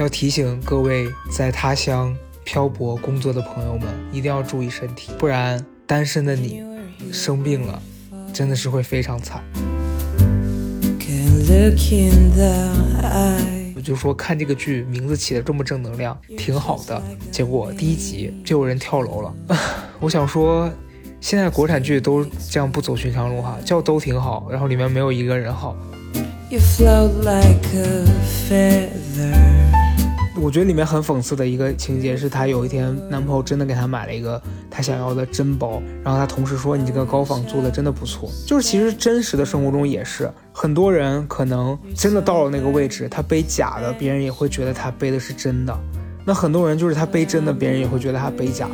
要提醒各位在他乡漂泊工作的朋友们，一定要注意身体，不然单身的你生病了，真的是会非常惨。我就说看这个剧名字起的这么正能量，挺好的。结果第一集就有人跳楼了。我想说，现在国产剧都这样不走寻常路哈，叫都挺好，然后里面没有一个人好。我觉得里面很讽刺的一个情节是，她有一天男朋友真的给她买了一个她想要的真包，然后她同事说：“你这个高仿做的真的不错。”就是其实真实的生活中也是，很多人可能真的到了那个位置，他背假的，别人也会觉得他背的是真的。那很多人就是他背真的，别人也会觉得他背假的。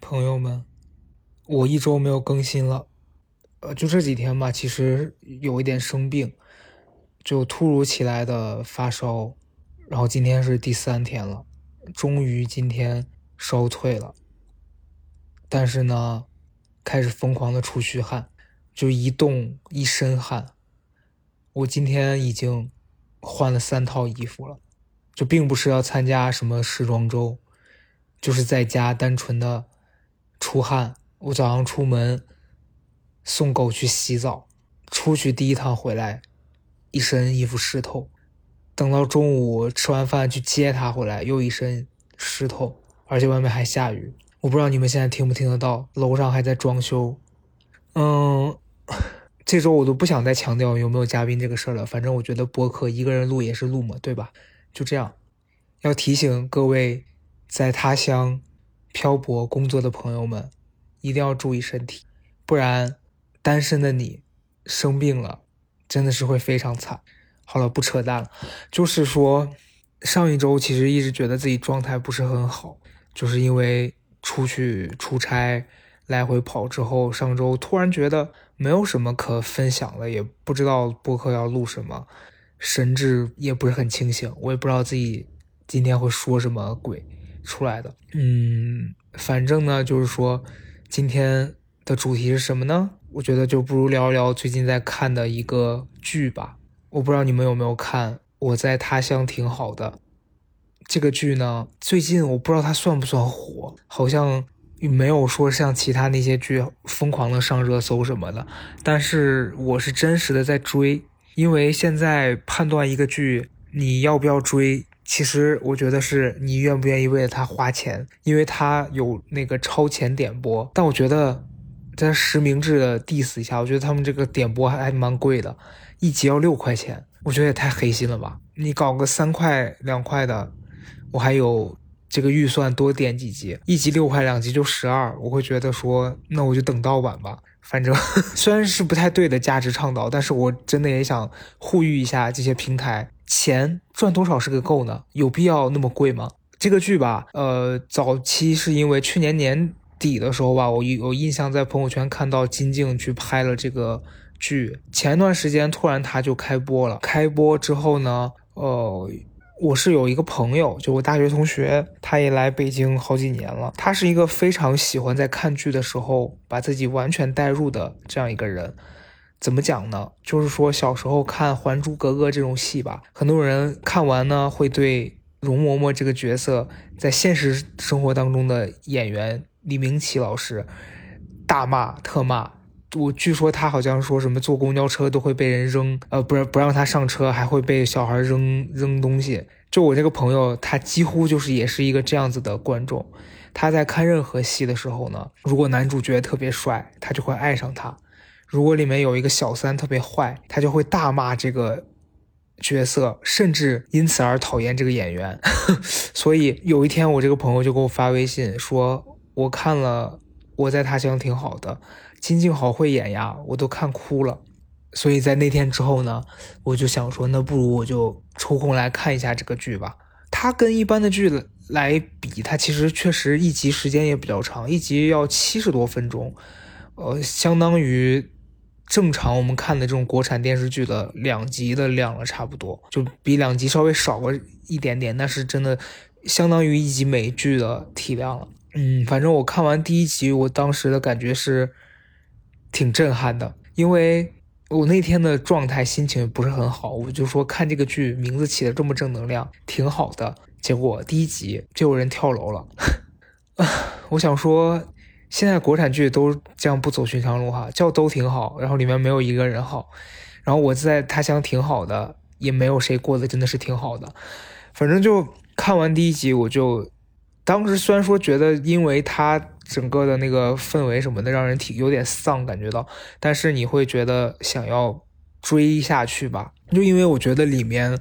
朋友们，我一周没有更新了。呃，就这几天吧，其实有一点生病，就突如其来的发烧，然后今天是第三天了，终于今天烧退了，但是呢，开始疯狂的出虚汗，就一动一身汗。我今天已经换了三套衣服了，就并不是要参加什么时装周，就是在家单纯的出汗。我早上出门。送狗去洗澡，出去第一趟回来，一身衣服湿透。等到中午吃完饭去接它回来，又一身湿透，而且外面还下雨。我不知道你们现在听不听得到，楼上还在装修。嗯，这周我都不想再强调有没有嘉宾这个事儿了。反正我觉得播客一个人录也是录嘛，对吧？就这样，要提醒各位在他乡漂泊工作的朋友们，一定要注意身体，不然。单身的你生病了，真的是会非常惨。好了，不扯淡了，就是说，上一周其实一直觉得自己状态不是很好，就是因为出去出差来回跑之后，上周突然觉得没有什么可分享了，也不知道播客要录什么，神志也不是很清醒，我也不知道自己今天会说什么鬼出来的。嗯，反正呢，就是说今天的主题是什么呢？我觉得就不如聊一聊最近在看的一个剧吧。我不知道你们有没有看，我在他乡挺好的。这个剧呢，最近我不知道它算不算火，好像没有说像其他那些剧疯狂的上热搜什么的。但是我是真实的在追，因为现在判断一个剧你要不要追，其实我觉得是你愿不愿意为了它花钱，因为它有那个超前点播。但我觉得。再实名制的 diss 一下，我觉得他们这个点播还还蛮贵的，一集要六块钱，我觉得也太黑心了吧！你搞个三块两块的，我还有这个预算多点几集，一集六块，两集就十二，我会觉得说，那我就等盗版吧。反正 虽然是不太对的价值倡导，但是我真的也想呼吁一下这些平台，钱赚多少是个够呢？有必要那么贵吗？这个剧吧，呃，早期是因为去年年。底的时候吧，我有印象，在朋友圈看到金靖去拍了这个剧。前段时间突然他就开播了，开播之后呢，呃，我是有一个朋友，就我大学同学，他也来北京好几年了。他是一个非常喜欢在看剧的时候把自己完全带入的这样一个人。怎么讲呢？就是说小时候看《还珠格格》这种戏吧，很多人看完呢会对容嬷嬷这个角色在现实生活当中的演员。李明启老师大骂特骂我，据说他好像说什么坐公交车都会被人扔，呃，不是不让他上车，还会被小孩扔扔东西。就我这个朋友，他几乎就是也是一个这样子的观众。他在看任何戏的时候呢，如果男主角特别帅，他就会爱上他；如果里面有一个小三特别坏，他就会大骂这个角色，甚至因此而讨厌这个演员。所以有一天，我这个朋友就给我发微信说。我看了，我在他乡挺好的，金靖好会演呀，我都看哭了。所以在那天之后呢，我就想说，那不如我就抽空来看一下这个剧吧。它跟一般的剧来比，它其实确实一集时间也比较长，一集要七十多分钟，呃，相当于正常我们看的这种国产电视剧的两集的量了，差不多，就比两集稍微少个一点点，那是真的相当于一集美剧的体量了。嗯，反正我看完第一集，我当时的感觉是，挺震撼的，因为我那天的状态心情不是很好，我就说看这个剧名字起的这么正能量，挺好的。结果第一集就有人跳楼了，我想说，现在国产剧都这样不走寻常路哈，叫都挺好，然后里面没有一个人好，然后我在他乡挺好的，也没有谁过得真的是挺好的，反正就看完第一集我就。当时虽然说觉得，因为他整个的那个氛围什么的，让人挺有点丧，感觉到，但是你会觉得想要追下去吧？就因为我觉得里面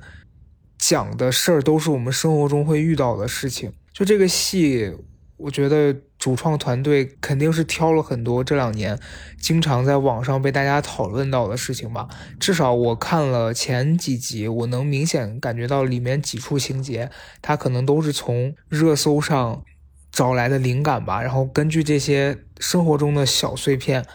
讲的事儿都是我们生活中会遇到的事情，就这个戏。我觉得主创团队肯定是挑了很多这两年经常在网上被大家讨论到的事情吧。至少我看了前几集，我能明显感觉到里面几处情节，它可能都是从热搜上找来的灵感吧。然后根据这些生活中的小碎片，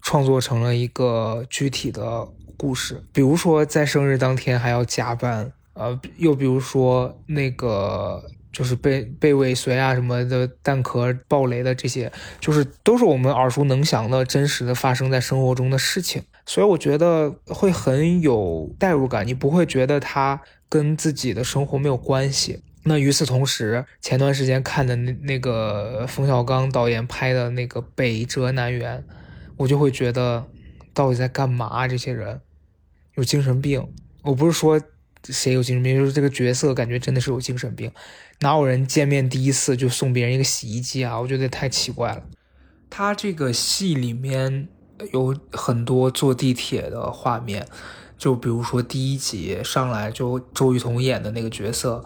创作成了一个具体的故事。比如说在生日当天还要加班，呃，又比如说那个。就是被被尾随啊什么的弹壳爆雷的这些，就是都是我们耳熟能详的真实的发生在生活中的事情，所以我觉得会很有代入感，你不会觉得它跟自己的生活没有关系。那与此同时，前段时间看的那那个冯小刚导演拍的那个《北辙南辕》，我就会觉得到底在干嘛？这些人有精神病？我不是说。谁有精神病？就是这个角色，感觉真的是有精神病。哪有人见面第一次就送别人一个洗衣机啊？我觉得太奇怪了。他这个戏里面有很多坐地铁的画面，就比如说第一集上来就周雨彤演的那个角色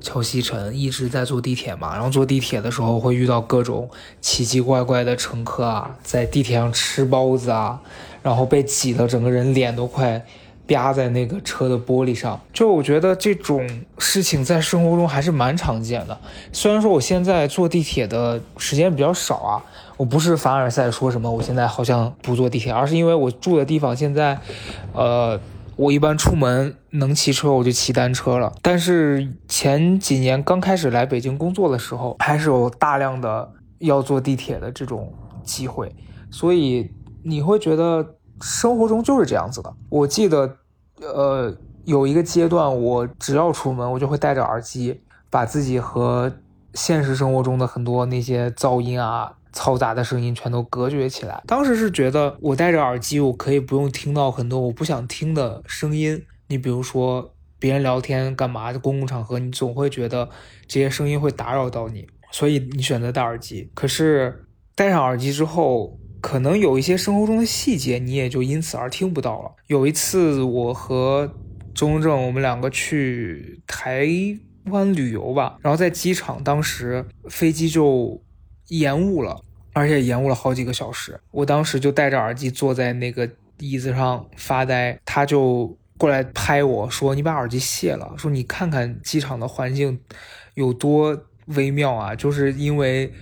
乔西晨一直在坐地铁嘛，然后坐地铁的时候会遇到各种奇奇怪怪的乘客啊，在地铁上吃包子啊，然后被挤得整个人脸都快。啪在那个车的玻璃上，就我觉得这种事情在生活中还是蛮常见的。虽然说我现在坐地铁的时间比较少啊，我不是凡尔赛说什么我现在好像不坐地铁，而是因为我住的地方现在，呃，我一般出门能骑车我就骑单车了。但是前几年刚开始来北京工作的时候，还是有大量的要坐地铁的这种机会，所以你会觉得。生活中就是这样子的。我记得，呃，有一个阶段，我只要出门，我就会戴着耳机，把自己和现实生活中的很多那些噪音啊、嘈杂的声音全都隔绝起来。当时是觉得，我戴着耳机，我可以不用听到很多我不想听的声音。你比如说，别人聊天干嘛的公共场合，你总会觉得这些声音会打扰到你，所以你选择戴耳机。可是戴上耳机之后，可能有一些生活中的细节，你也就因此而听不到了。有一次，我和钟正我们两个去台湾旅游吧，然后在机场，当时飞机就延误了，而且延误了好几个小时。我当时就戴着耳机坐在那个椅子上发呆，他就过来拍我说：“你把耳机卸了。”说：“你看看机场的环境有多微妙啊！”就是因为。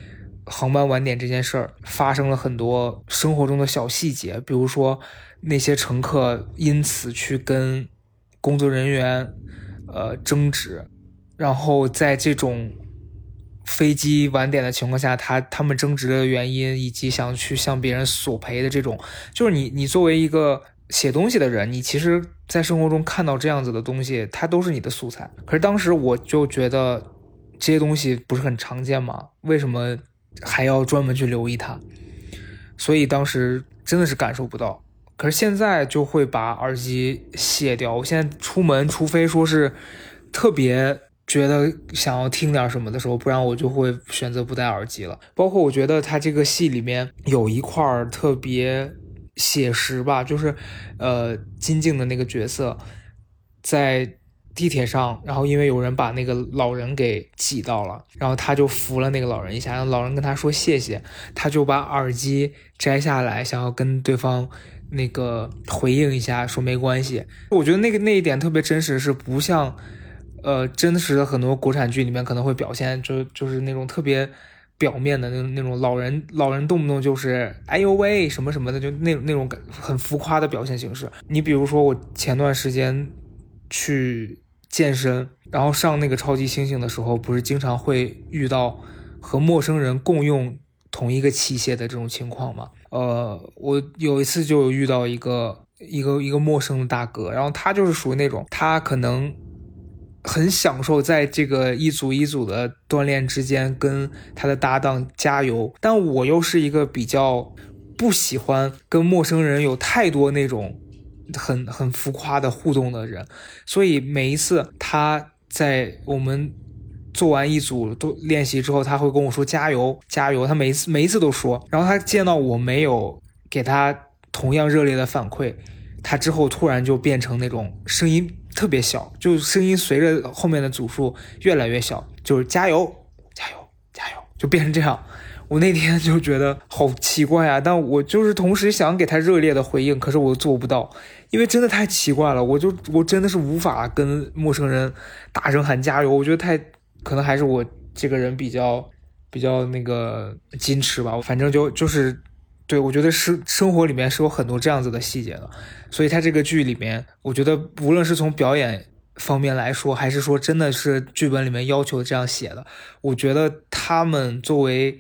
航班晚点这件事儿发生了很多生活中的小细节，比如说那些乘客因此去跟工作人员呃争执，然后在这种飞机晚点的情况下，他他们争执的原因以及想去向别人索赔的这种，就是你你作为一个写东西的人，你其实在生活中看到这样子的东西，它都是你的素材。可是当时我就觉得这些东西不是很常见吗？为什么？还要专门去留意它，所以当时真的是感受不到。可是现在就会把耳机卸掉。我现在出门，除非说是特别觉得想要听点什么的时候，不然我就会选择不戴耳机了。包括我觉得他这个戏里面有一块特别写实吧，就是呃金靖的那个角色在。地铁上，然后因为有人把那个老人给挤到了，然后他就扶了那个老人一下，让老人跟他说谢谢，他就把耳机摘下来，想要跟对方那个回应一下，说没关系。我觉得那个那一点特别真实，是不像，呃，真实的很多国产剧里面可能会表现，就就是那种特别表面的那那种老人，老人动不动就是哎呦喂什么什么的，就那那种很浮夸的表现形式。你比如说我前段时间去。健身，然后上那个超级猩猩的时候，不是经常会遇到和陌生人共用同一个器械的这种情况吗。呃，我有一次就遇到一个一个一个陌生的大哥，然后他就是属于那种他可能很享受在这个一组一组的锻炼之间跟他的搭档加油，但我又是一个比较不喜欢跟陌生人有太多那种很很浮夸的互动的人，所以每一次他在我们。做完一组都练习之后，他会跟我说加油加油。他每一次每一次都说，然后他见到我没有给他同样热烈的反馈，他之后突然就变成那种声音特别小，就声音随着后面的组数越来越小，就是加油加油加油，就变成这样。我那天就觉得好奇怪啊，但我就是同时想给他热烈的回应，可是我做不到，因为真的太奇怪了。我就我真的是无法跟陌生人大声喊加油，我觉得太。可能还是我这个人比较比较那个矜持吧，反正就就是，对我觉得是生活里面是有很多这样子的细节的，所以他这个剧里面，我觉得无论是从表演方面来说，还是说真的是剧本里面要求这样写的，我觉得他们作为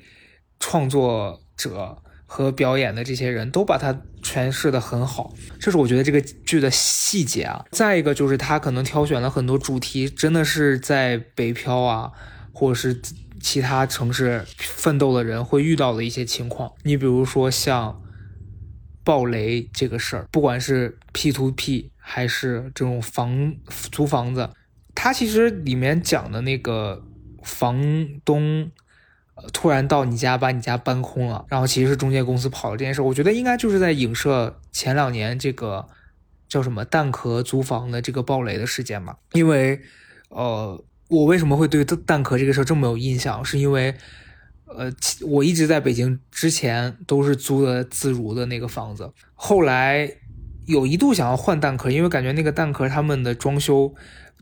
创作者。和表演的这些人都把它诠释的很好，这是我觉得这个剧的细节啊。再一个就是他可能挑选了很多主题，真的是在北漂啊，或者是其他城市奋斗的人会遇到的一些情况。你比如说像暴雷这个事儿，不管是 P to P 还是这种房租房子，它其实里面讲的那个房东。突然到你家把你家搬空了，然后其实是中介公司跑了这件事，我觉得应该就是在影射前两年这个叫什么蛋壳租房的这个暴雷的事件嘛。因为，呃，我为什么会对蛋壳这个事这么有印象，是因为，呃，我一直在北京之前都是租的自如的那个房子，后来有一度想要换蛋壳，因为感觉那个蛋壳他们的装修。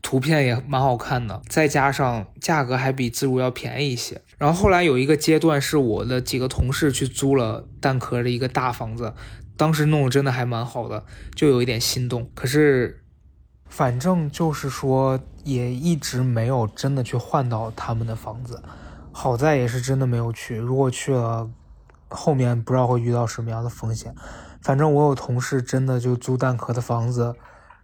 图片也蛮好看的，再加上价格还比自如要便宜一些。然后后来有一个阶段是我的几个同事去租了蛋壳的一个大房子，当时弄得真的还蛮好的，就有一点心动。可是，反正就是说也一直没有真的去换到他们的房子。好在也是真的没有去，如果去了，后面不知道会遇到什么样的风险。反正我有同事真的就租蛋壳的房子。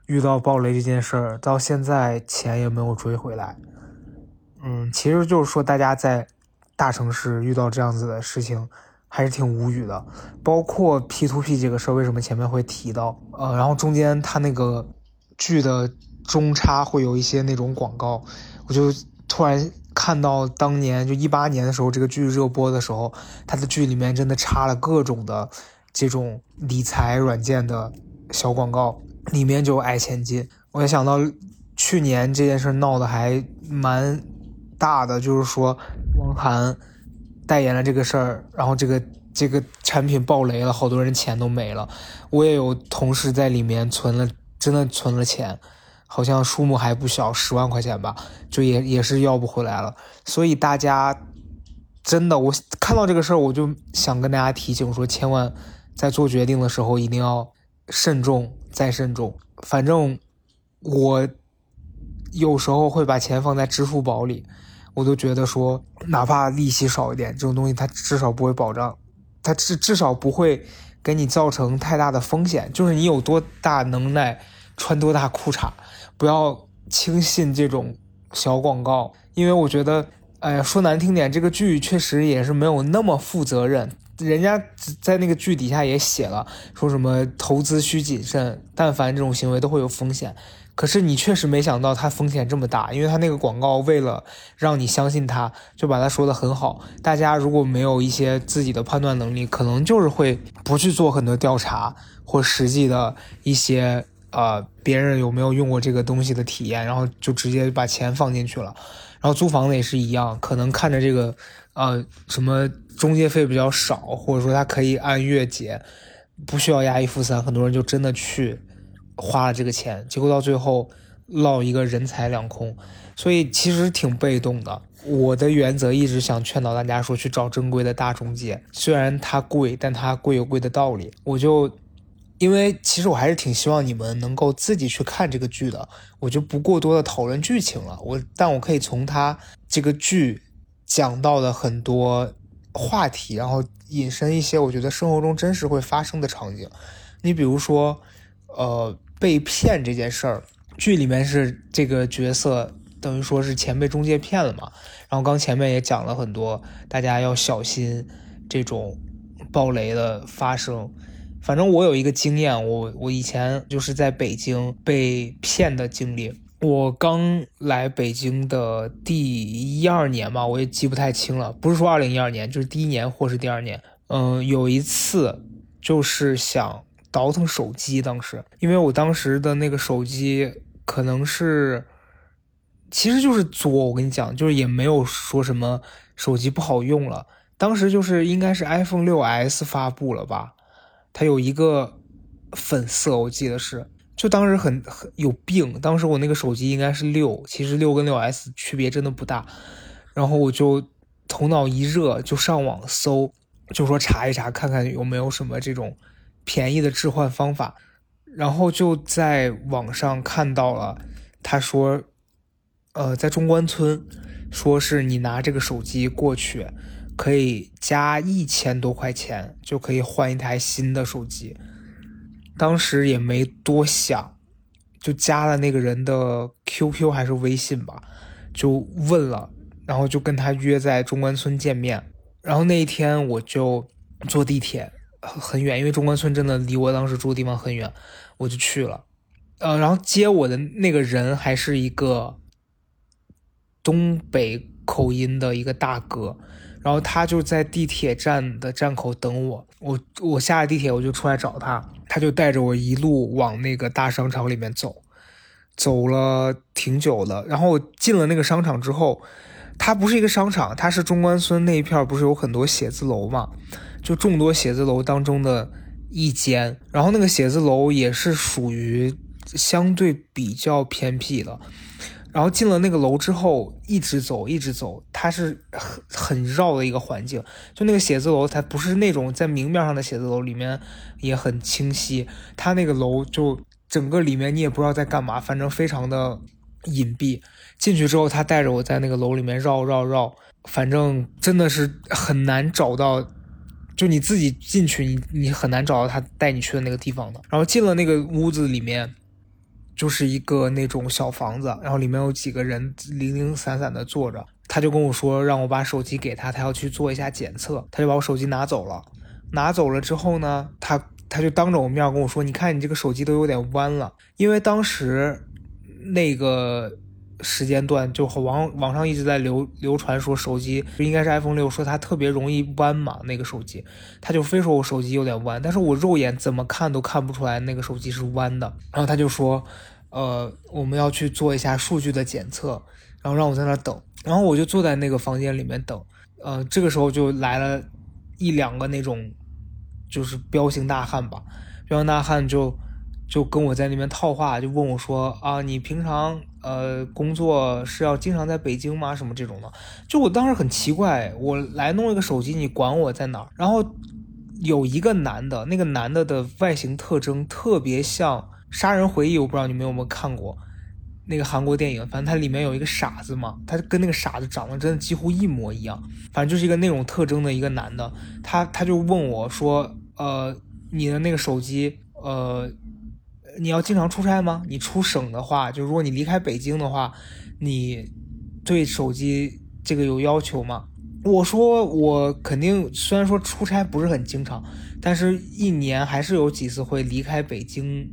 遇到暴雷这件事儿，到现在钱也没有追回来。嗯，其实就是说，大家在大城市遇到这样子的事情，还是挺无语的。包括 P to P 这个事儿，为什么前面会提到？呃，然后中间他那个剧的中插会有一些那种广告，我就突然看到当年就一八年的时候，这个剧热播的时候，他的剧里面真的插了各种的这种理财软件的小广告。里面就爱千金，我也想到去年这件事闹得还蛮大的，就是说汪涵代言了这个事儿，然后这个这个产品爆雷了，好多人钱都没了。我也有同事在里面存了，真的存了钱，好像数目还不小，十万块钱吧，就也也是要不回来了。所以大家真的，我看到这个事儿，我就想跟大家提醒说，千万在做决定的时候一定要慎重。再慎重，反正我有时候会把钱放在支付宝里，我都觉得说，哪怕利息少一点，这种东西它至少不会保障，它至至少不会给你造成太大的风险。就是你有多大能耐，穿多大裤衩，不要轻信这种小广告，因为我觉得，哎呀，说难听点，这个剧确实也是没有那么负责任。人家在那个剧底下也写了，说什么投资需谨慎，但凡这种行为都会有风险。可是你确实没想到它风险这么大，因为它那个广告为了让你相信它，就把它说的很好。大家如果没有一些自己的判断能力，可能就是会不去做很多调查或实际的一些呃别人有没有用过这个东西的体验，然后就直接把钱放进去了。然后租房子也是一样，可能看着这个呃什么。中介费比较少，或者说他可以按月结，不需要押一付三，很多人就真的去花了这个钱，结果到最后落一个人财两空，所以其实挺被动的。我的原则一直想劝导大家说，去找正规的大中介，虽然它贵，但它贵有贵的道理。我就因为其实我还是挺希望你们能够自己去看这个剧的，我就不过多的讨论剧情了。我但我可以从他这个剧讲到的很多。话题，然后引申一些我觉得生活中真实会发生的场景。你比如说，呃，被骗这件事儿，剧里面是这个角色等于说是钱被中介骗了嘛。然后刚前面也讲了很多，大家要小心这种暴雷的发生。反正我有一个经验，我我以前就是在北京被骗的经历。我刚来北京的第一二年吧，我也记不太清了，不是说二零一二年，就是第一年或是第二年。嗯，有一次就是想倒腾手机，当时因为我当时的那个手机可能是，其实就是作。我跟你讲，就是也没有说什么手机不好用了。当时就是应该是 iPhone 六 S 发布了吧。它有一个粉色，我记得是，就当时很很有病。当时我那个手机应该是六，其实六跟六 S 区别真的不大。然后我就头脑一热，就上网搜，就说查一查，看看有没有什么这种便宜的置换方法。然后就在网上看到了，他说，呃，在中关村，说是你拿这个手机过去。可以加一千多块钱就可以换一台新的手机，当时也没多想，就加了那个人的 QQ 还是微信吧，就问了，然后就跟他约在中关村见面。然后那一天我就坐地铁很远，因为中关村真的离我当时住的地方很远，我就去了。呃，然后接我的那个人还是一个东北口音的一个大哥。然后他就在地铁站的站口等我，我我下了地铁我就出来找他，他就带着我一路往那个大商场里面走，走了挺久的。然后进了那个商场之后，它不是一个商场，它是中关村那一片不是有很多写字楼嘛，就众多写字楼当中的一间。然后那个写字楼也是属于相对比较偏僻的。然后进了那个楼之后，一直走，一直走，它是很很绕的一个环境。就那个写字楼，它不是那种在明面上的写字楼，里面也很清晰。它那个楼就整个里面你也不知道在干嘛，反正非常的隐蔽。进去之后，他带着我在那个楼里面绕绕绕，反正真的是很难找到，就你自己进去，你你很难找到他带你去的那个地方的。然后进了那个屋子里面。就是一个那种小房子，然后里面有几个人零零散散的坐着。他就跟我说，让我把手机给他，他要去做一下检测。他就把我手机拿走了。拿走了之后呢，他他就当着我面跟我说：“你看，你这个手机都有点弯了。”因为当时那个时间段就网网上一直在流流传说手机应该是 iPhone 六，说它特别容易弯嘛。那个手机，他就非说我手机有点弯，但是我肉眼怎么看都看不出来那个手机是弯的。然后他就说。呃，我们要去做一下数据的检测，然后让我在那等，然后我就坐在那个房间里面等。呃，这个时候就来了一两个那种，就是彪形大汉吧，彪形大汉就就跟我在那边套话，就问我说啊，你平常呃工作是要经常在北京吗？什么这种的？就我当时很奇怪，我来弄一个手机，你管我在哪儿？然后有一个男的，那个男的的外形特征特别像。杀人回忆，我不知道你们有没有看过那个韩国电影，反正它里面有一个傻子嘛，他跟那个傻子长得真的几乎一模一样，反正就是一个那种特征的一个男的，他他就问我说，呃，你的那个手机，呃，你要经常出差吗？你出省的话，就如果你离开北京的话，你对手机这个有要求吗？我说我肯定，虽然说出差不是很经常，但是一年还是有几次会离开北京。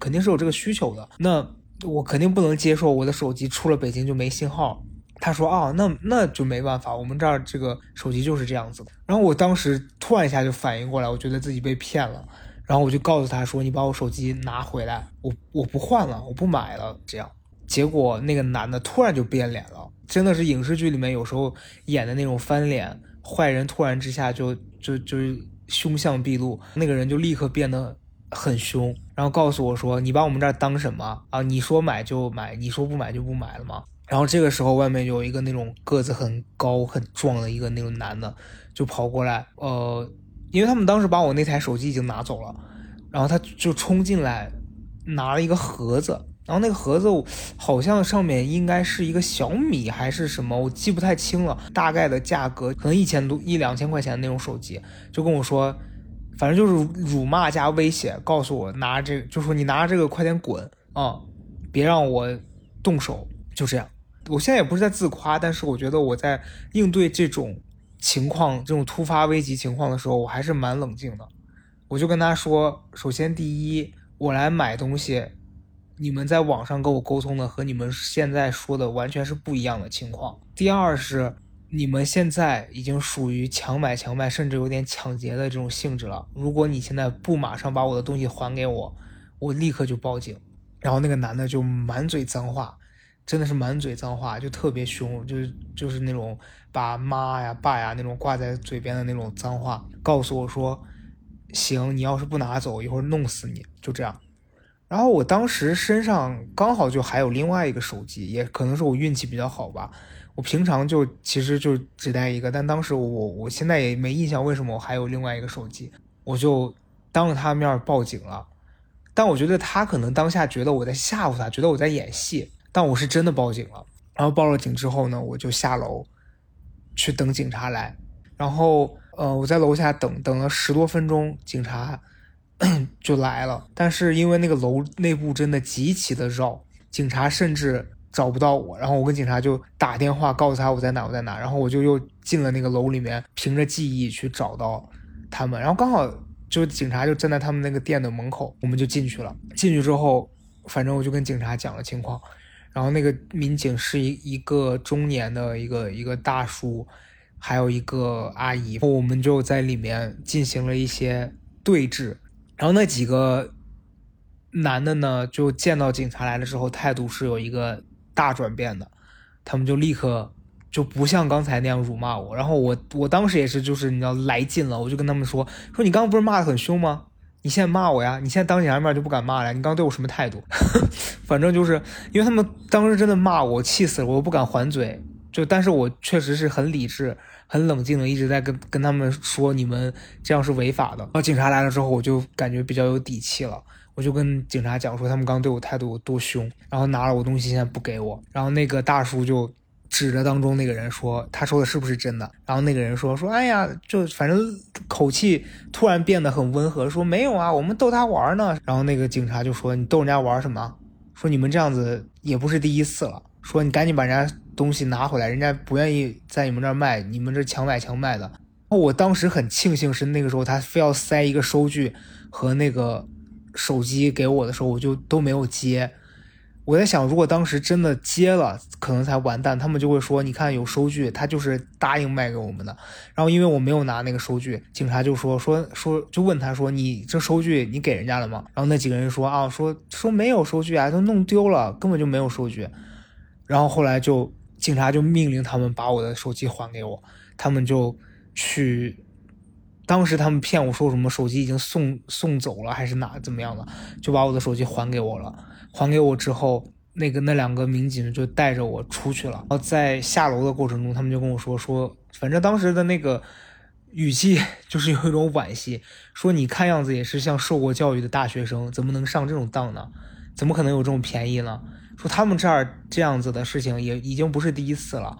肯定是有这个需求的，那我肯定不能接受我的手机出了北京就没信号。他说啊，那那就没办法，我们这儿这个手机就是这样子的。然后我当时突然一下就反应过来，我觉得自己被骗了，然后我就告诉他说：“你把我手机拿回来，我我不换了，我不买了。”这样，结果那个男的突然就变脸了，真的是影视剧里面有时候演的那种翻脸，坏人突然之下就就就凶相毕露，那个人就立刻变得。很凶，然后告诉我说：“你把我们这儿当什么啊？你说买就买，你说不买就不买了吗？”然后这个时候，外面有一个那种个子很高很壮的一个那种男的，就跑过来，呃，因为他们当时把我那台手机已经拿走了，然后他就冲进来，拿了一个盒子，然后那个盒子好像上面应该是一个小米还是什么，我记不太清了，大概的价格可能一千多一两千块钱的那种手机，就跟我说，反正就是辱骂加威胁，告诉我拿这，就说你拿着这个快点滚啊，别让我动手，就这样。我现在也不是在自夸，但是我觉得我在应对这种情况、这种突发危急情况的时候，我还是蛮冷静的。我就跟他说，首先第一，我来买东西。你们在网上跟我沟通的和你们现在说的完全是不一样的情况。第二是，你们现在已经属于强买强卖，甚至有点抢劫的这种性质了。如果你现在不马上把我的东西还给我，我立刻就报警。然后那个男的就满嘴脏话，真的是满嘴脏话，就特别凶，就是就是那种把妈呀、爸呀那种挂在嘴边的那种脏话，告诉我说：“行，你要是不拿走，一会儿弄死你。”就这样。然后我当时身上刚好就还有另外一个手机，也可能是我运气比较好吧。我平常就其实就只带一个，但当时我我现在也没印象为什么我还有另外一个手机，我就当着他面报警了。但我觉得他可能当下觉得我在吓唬他，觉得我在演戏，但我是真的报警了。然后报了警之后呢，我就下楼去等警察来。然后呃，我在楼下等等了十多分钟，警察。就来了，但是因为那个楼内部真的极其的绕，警察甚至找不到我。然后我跟警察就打电话告诉他我在哪，我在哪。然后我就又进了那个楼里面，凭着记忆去找到他们。然后刚好就警察就站在他们那个店的门口，我们就进去了。进去之后，反正我就跟警察讲了情况。然后那个民警是一一个中年的一个一个大叔，还有一个阿姨。然后我们就在里面进行了一些对峙。然后那几个男的呢，就见到警察来了之后，态度是有一个大转变的，他们就立刻就不像刚才那样辱骂我。然后我我当时也是，就是你知道来劲了，我就跟他们说说你刚刚不是骂的很凶吗？你现在骂我呀？你现在当警察面就不敢骂了？你刚刚对我什么态度？反正就是因为他们当时真的骂我，气死了，我又不敢还嘴。就但是我确实是很理智。很冷静的一直在跟跟他们说，你们这样是违法的。然后警察来了之后，我就感觉比较有底气了。我就跟警察讲说，他们刚对我态度有多凶，然后拿了我东西，现在不给我。然后那个大叔就指着当中那个人说，他说的是不是真的？然后那个人说说，哎呀，就反正口气突然变得很温和，说没有啊，我们逗他玩呢。然后那个警察就说，你逗人家玩什么？说你们这样子也不是第一次了。说你赶紧把人家。东西拿回来，人家不愿意在你们这儿卖，你们这强买强卖的。我当时很庆幸是那个时候他非要塞一个收据和那个手机给我的时候，我就都没有接。我在想，如果当时真的接了，可能才完蛋。他们就会说，你看有收据，他就是答应卖给我们的。然后因为我没有拿那个收据，警察就说说说，就问他说，你这收据你给人家了吗？然后那几个人说啊，说说没有收据啊，都弄丢了，根本就没有收据。然后后来就。警察就命令他们把我的手机还给我，他们就去，当时他们骗我说什么手机已经送送走了还是哪怎么样了，就把我的手机还给我了。还给我之后，那个那两个民警就带着我出去了。然后在下楼的过程中，他们就跟我说说，反正当时的那个语气 就是有一种惋惜，说你看样子也是像受过教育的大学生，怎么能上这种当呢？怎么可能有这种便宜呢？说他们这儿这样子的事情也已经不是第一次了，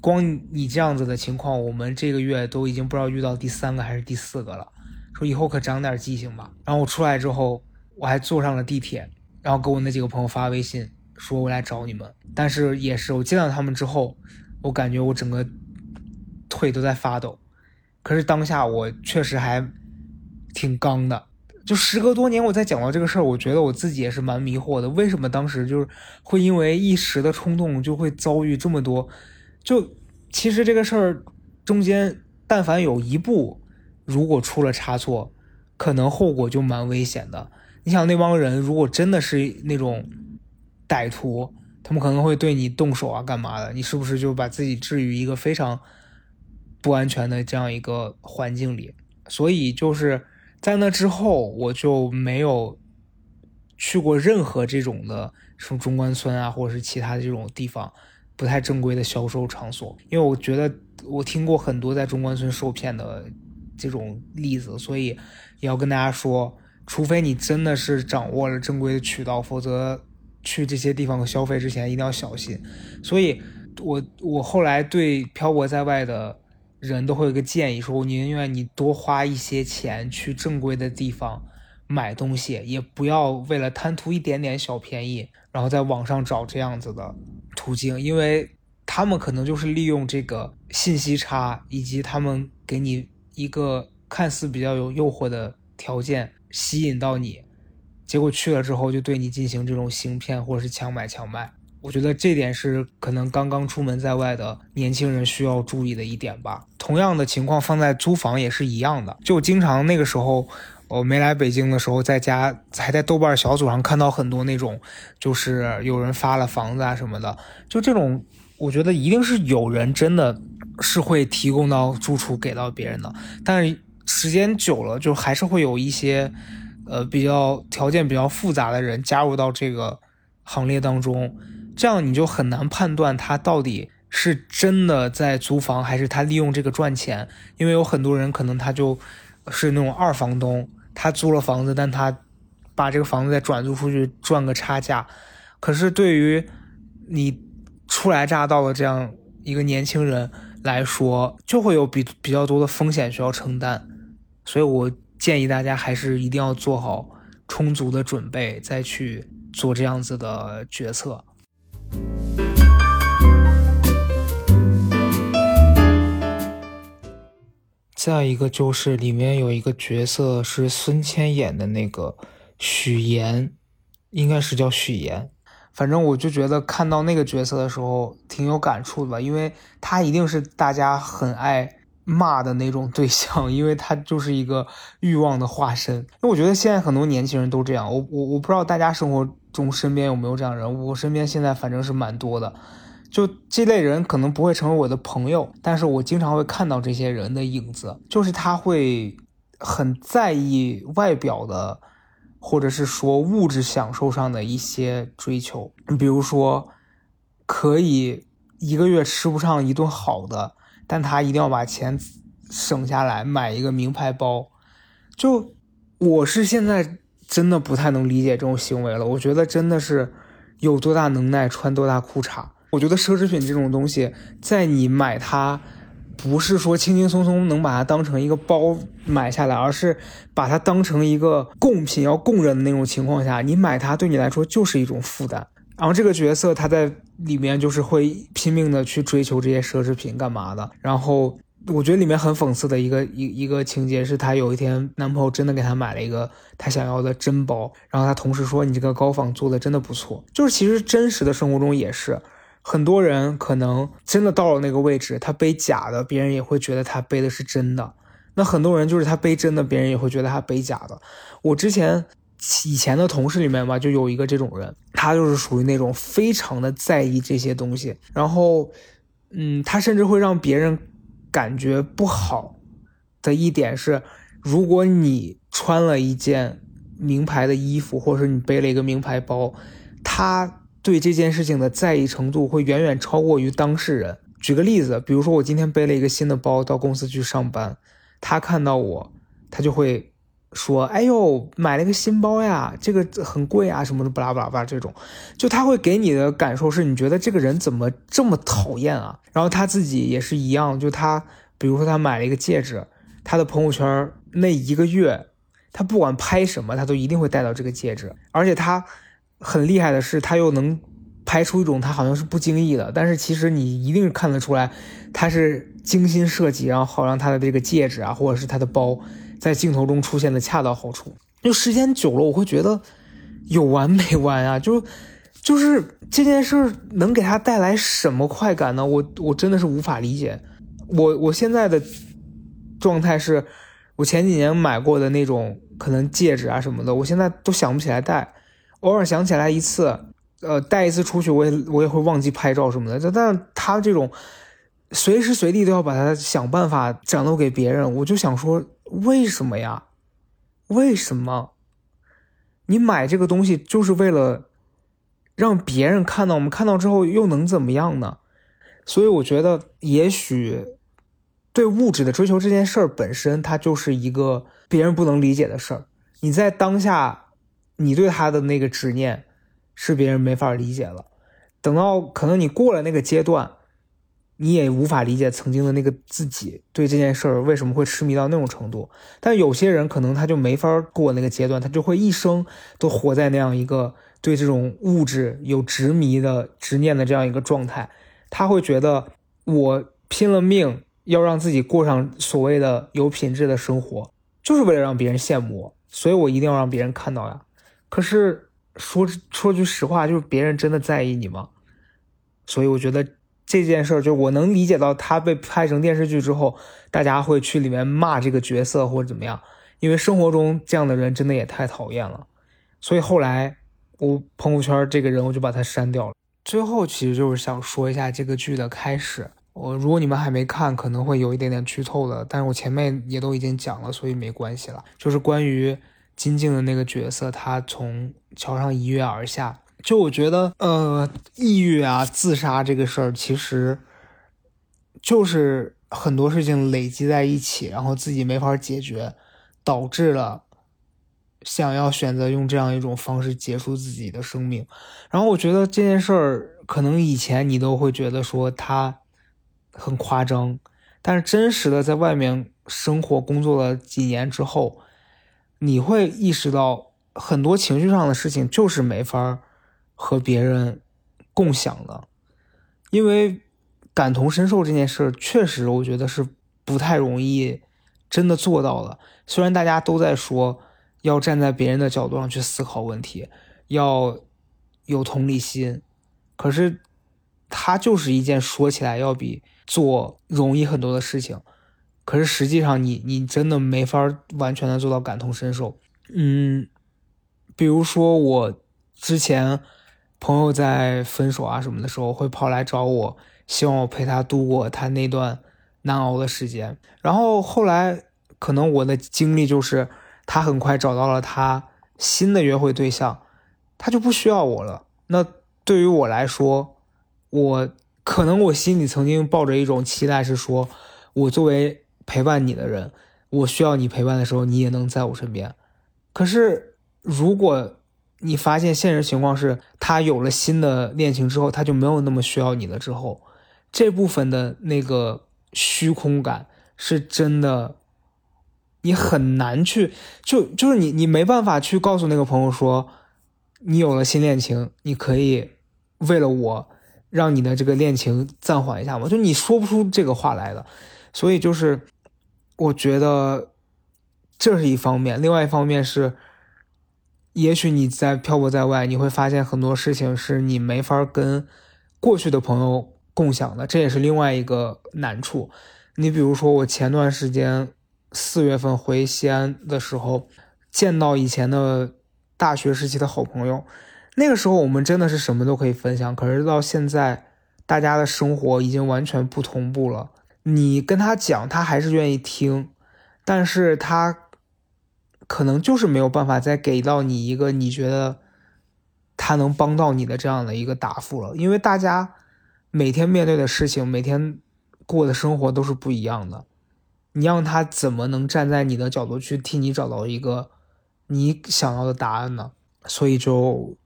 光你这样子的情况，我们这个月都已经不知道遇到第三个还是第四个了。说以后可长点记性吧。然后我出来之后，我还坐上了地铁，然后给我那几个朋友发微信，说我来找你们。但是也是我见到他们之后，我感觉我整个腿都在发抖。可是当下我确实还挺刚的。就时隔多年，我再讲到这个事儿，我觉得我自己也是蛮迷惑的。为什么当时就是会因为一时的冲动，就会遭遇这么多？就其实这个事儿中间，但凡有一步如果出了差错，可能后果就蛮危险的。你想那帮人如果真的是那种歹徒，他们可能会对你动手啊，干嘛的？你是不是就把自己置于一个非常不安全的这样一个环境里？所以就是。在那之后，我就没有去过任何这种的什么中关村啊，或者是其他的这种地方不太正规的销售场所，因为我觉得我听过很多在中关村受骗的这种例子，所以也要跟大家说，除非你真的是掌握了正规的渠道，否则去这些地方消费之前一定要小心。所以，我我后来对漂泊在外的人都会有个建议，说我宁愿你多花一些钱去正规的地方买东西，也不要为了贪图一点点小便宜，然后在网上找这样子的途径，因为他们可能就是利用这个信息差，以及他们给你一个看似比较有诱惑的条件吸引到你。结果去了之后，就对你进行这种行骗或者是强买强卖。我觉得这点是可能刚刚出门在外的年轻人需要注意的一点吧。同样的情况放在租房也是一样的。就经常那个时候，我没来北京的时候，在家还在豆瓣小组上看到很多那种，就是有人发了房子啊什么的。就这种，我觉得一定是有人真的是会提供到住处给到别人的，但是时间久了，就还是会有一些。呃，比较条件比较复杂的人加入到这个行列当中，这样你就很难判断他到底是真的在租房，还是他利用这个赚钱。因为有很多人可能他就是那种二房东，他租了房子，但他把这个房子再转租出去赚个差价。可是对于你初来乍到的这样一个年轻人来说，就会有比比较多的风险需要承担。所以我。建议大家还是一定要做好充足的准备，再去做这样子的决策。再一个就是里面有一个角色是孙千演的那个许岩，应该是叫许岩。反正我就觉得看到那个角色的时候挺有感触的吧，因为他一定是大家很爱。骂的那种对象，因为他就是一个欲望的化身。因为我觉得现在很多年轻人都这样，我我我不知道大家生活中身边有没有这样人，我身边现在反正是蛮多的。就这类人可能不会成为我的朋友，但是我经常会看到这些人的影子，就是他会很在意外表的，或者是说物质享受上的一些追求。比如说，可以一个月吃不上一顿好的。但他一定要把钱省下来买一个名牌包，就我是现在真的不太能理解这种行为了。我觉得真的是有多大能耐穿多大裤衩。我觉得奢侈品这种东西，在你买它不是说轻轻松松能把它当成一个包买下来，而是把它当成一个贡品要供人的那种情况下，你买它对你来说就是一种负担。然后这个角色他在里面就是会拼命的去追求这些奢侈品干嘛的？然后我觉得里面很讽刺的一个一一个情节是，她有一天男朋友真的给她买了一个她想要的真包，然后她同事说你这个高仿做的真的不错。就是其实真实的生活中也是，很多人可能真的到了那个位置，他背假的，别人也会觉得他背的是真的。那很多人就是他背真的，别人也会觉得他背假的。我之前。以前的同事里面吧，就有一个这种人，他就是属于那种非常的在意这些东西，然后，嗯，他甚至会让别人感觉不好的一点是，如果你穿了一件名牌的衣服，或者是你背了一个名牌包，他对这件事情的在意程度会远远超过于当事人。举个例子，比如说我今天背了一个新的包到公司去上班，他看到我，他就会。说，哎呦，买了个新包呀，这个很贵啊，什么的，不拉不拉不拉，这种，就他会给你的感受是，你觉得这个人怎么这么讨厌啊？然后他自己也是一样，就他，比如说他买了一个戒指，他的朋友圈那一个月，他不管拍什么，他都一定会带到这个戒指，而且他很厉害的是，他又能拍出一种他好像是不经意的，但是其实你一定看得出来，他是精心设计，然后好让他的这个戒指啊，或者是他的包。在镜头中出现的恰到好处，就时间久了，我会觉得有完没完啊！就就是这件事能给他带来什么快感呢？我我真的是无法理解。我我现在的状态是，我前几年买过的那种可能戒指啊什么的，我现在都想不起来戴，偶尔想起来一次，呃，带一次出去，我也我也会忘记拍照什么的。但是他这种随时随地都要把它想办法展露给别人，我就想说。为什么呀？为什么？你买这个东西就是为了让别人看到，我们看到之后又能怎么样呢？所以我觉得，也许对物质的追求这件事儿本身，它就是一个别人不能理解的事儿。你在当下，你对他的那个执念，是别人没法理解了。等到可能你过了那个阶段，你也无法理解曾经的那个自己对这件事儿为什么会痴迷到那种程度。但有些人可能他就没法过那个阶段，他就会一生都活在那样一个对这种物质有执迷的执念的这样一个状态。他会觉得我拼了命要让自己过上所谓的有品质的生活，就是为了让别人羡慕我，所以我一定要让别人看到呀。可是。说说句实话，就是别人真的在意你吗？所以我觉得这件事儿，就我能理解到他被拍成电视剧之后，大家会去里面骂这个角色或者怎么样，因为生活中这样的人真的也太讨厌了。所以后来我朋友圈这个人我就把他删掉了。最后其实就是想说一下这个剧的开始。我如果你们还没看，可能会有一点点剧透的，但是我前面也都已经讲了，所以没关系了。就是关于。金靖的那个角色，他从桥上一跃而下。就我觉得，呃，抑郁啊、自杀这个事儿，其实就是很多事情累积在一起，然后自己没法解决，导致了想要选择用这样一种方式结束自己的生命。然后我觉得这件事儿，可能以前你都会觉得说他很夸张，但是真实的在外面生活工作了几年之后。你会意识到很多情绪上的事情就是没法和别人共享的，因为感同身受这件事确实我觉得是不太容易真的做到的。虽然大家都在说要站在别人的角度上去思考问题，要有同理心，可是它就是一件说起来要比做容易很多的事情。可是实际上，你你真的没法完全的做到感同身受。嗯，比如说我之前朋友在分手啊什么的时候，会跑来找我，希望我陪他度过他那段难熬的时间。然后后来可能我的经历就是，他很快找到了他新的约会对象，他就不需要我了。那对于我来说，我可能我心里曾经抱着一种期待，是说我作为。陪伴你的人，我需要你陪伴的时候，你也能在我身边。可是，如果你发现现实情况是他有了新的恋情之后，他就没有那么需要你了之后，这部分的那个虚空感是真的，你很难去就就是你你没办法去告诉那个朋友说，你有了新恋情，你可以为了我让你的这个恋情暂缓一下吗？就你说不出这个话来的。所以就是，我觉得这是一方面，另外一方面是，也许你在漂泊在外，你会发现很多事情是你没法跟过去的朋友共享的，这也是另外一个难处。你比如说，我前段时间四月份回西安的时候，见到以前的大学时期的好朋友，那个时候我们真的是什么都可以分享，可是到现在，大家的生活已经完全不同步了。你跟他讲，他还是愿意听，但是他可能就是没有办法再给到你一个你觉得他能帮到你的这样的一个答复了，因为大家每天面对的事情，每天过的生活都是不一样的，你让他怎么能站在你的角度去替你找到一个你想要的答案呢？所以就，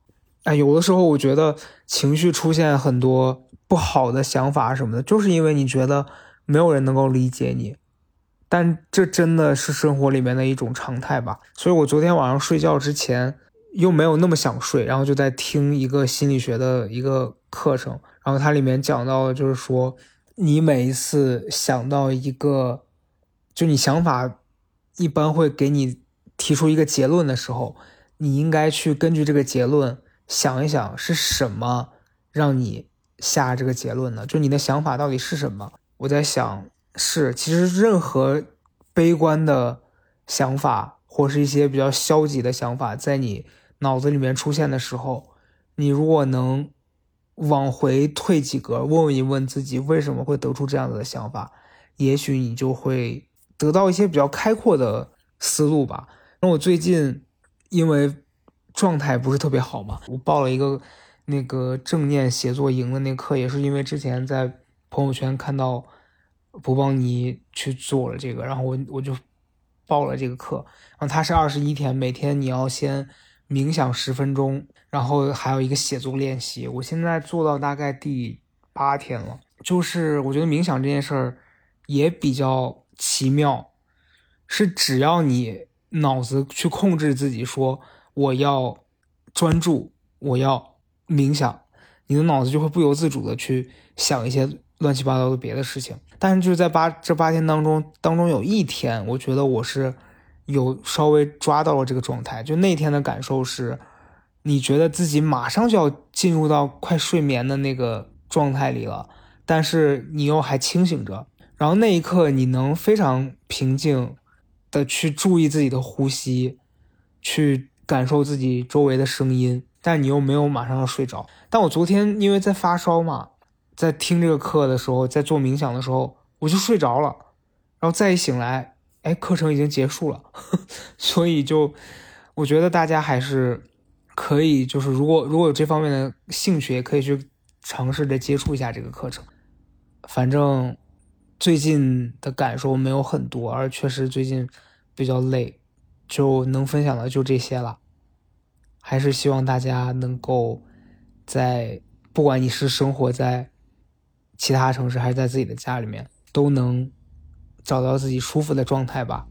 哎，有的时候我觉得情绪出现很多不好的想法什么的，就是因为你觉得。没有人能够理解你，但这真的是生活里面的一种常态吧。所以我昨天晚上睡觉之前又没有那么想睡，然后就在听一个心理学的一个课程，然后它里面讲到的就是说，你每一次想到一个，就你想法一般会给你提出一个结论的时候，你应该去根据这个结论想一想是什么让你下这个结论的，就你的想法到底是什么。我在想，是其实任何悲观的想法，或是一些比较消极的想法，在你脑子里面出现的时候，你如果能往回退几格，问一问自己为什么会得出这样子的想法，也许你就会得到一些比较开阔的思路吧。那我最近因为状态不是特别好嘛，我报了一个那个正念写作营的那课，也是因为之前在。朋友圈看到不帮你去做了这个，然后我我就报了这个课。然后它是二十一天，每天你要先冥想十分钟，然后还有一个写作练习。我现在做到大概第八天了。就是我觉得冥想这件事儿也比较奇妙，是只要你脑子去控制自己，说我要专注，我要冥想，你的脑子就会不由自主的去想一些乱七八糟的别的事情。但是就是在八这八天当中，当中有一天，我觉得我是有稍微抓到了这个状态。就那天的感受是，你觉得自己马上就要进入到快睡眠的那个状态里了，但是你又还清醒着。然后那一刻，你能非常平静的去注意自己的呼吸，去感受自己周围的声音，但你又没有马上要睡着。但我昨天因为在发烧嘛。在听这个课的时候，在做冥想的时候，我就睡着了，然后再一醒来，哎，课程已经结束了。所以就，我觉得大家还是可以，就是如果如果有这方面的兴趣，也可以去尝试着接触一下这个课程。反正最近的感受没有很多，而确实最近比较累，就能分享的就这些了。还是希望大家能够在，不管你是生活在。其他城市还是在自己的家里面，都能找到自己舒服的状态吧。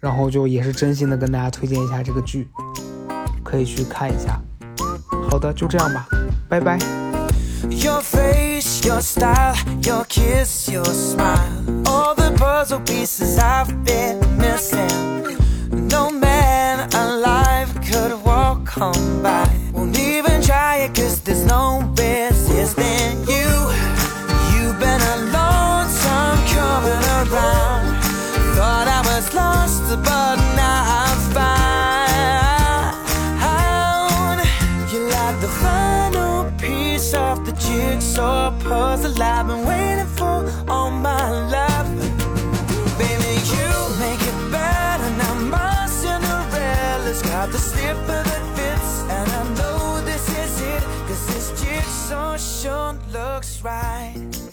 然后就也是真心的跟大家推荐一下这个剧，可以去看一下。好的，就这样吧，拜拜。but right.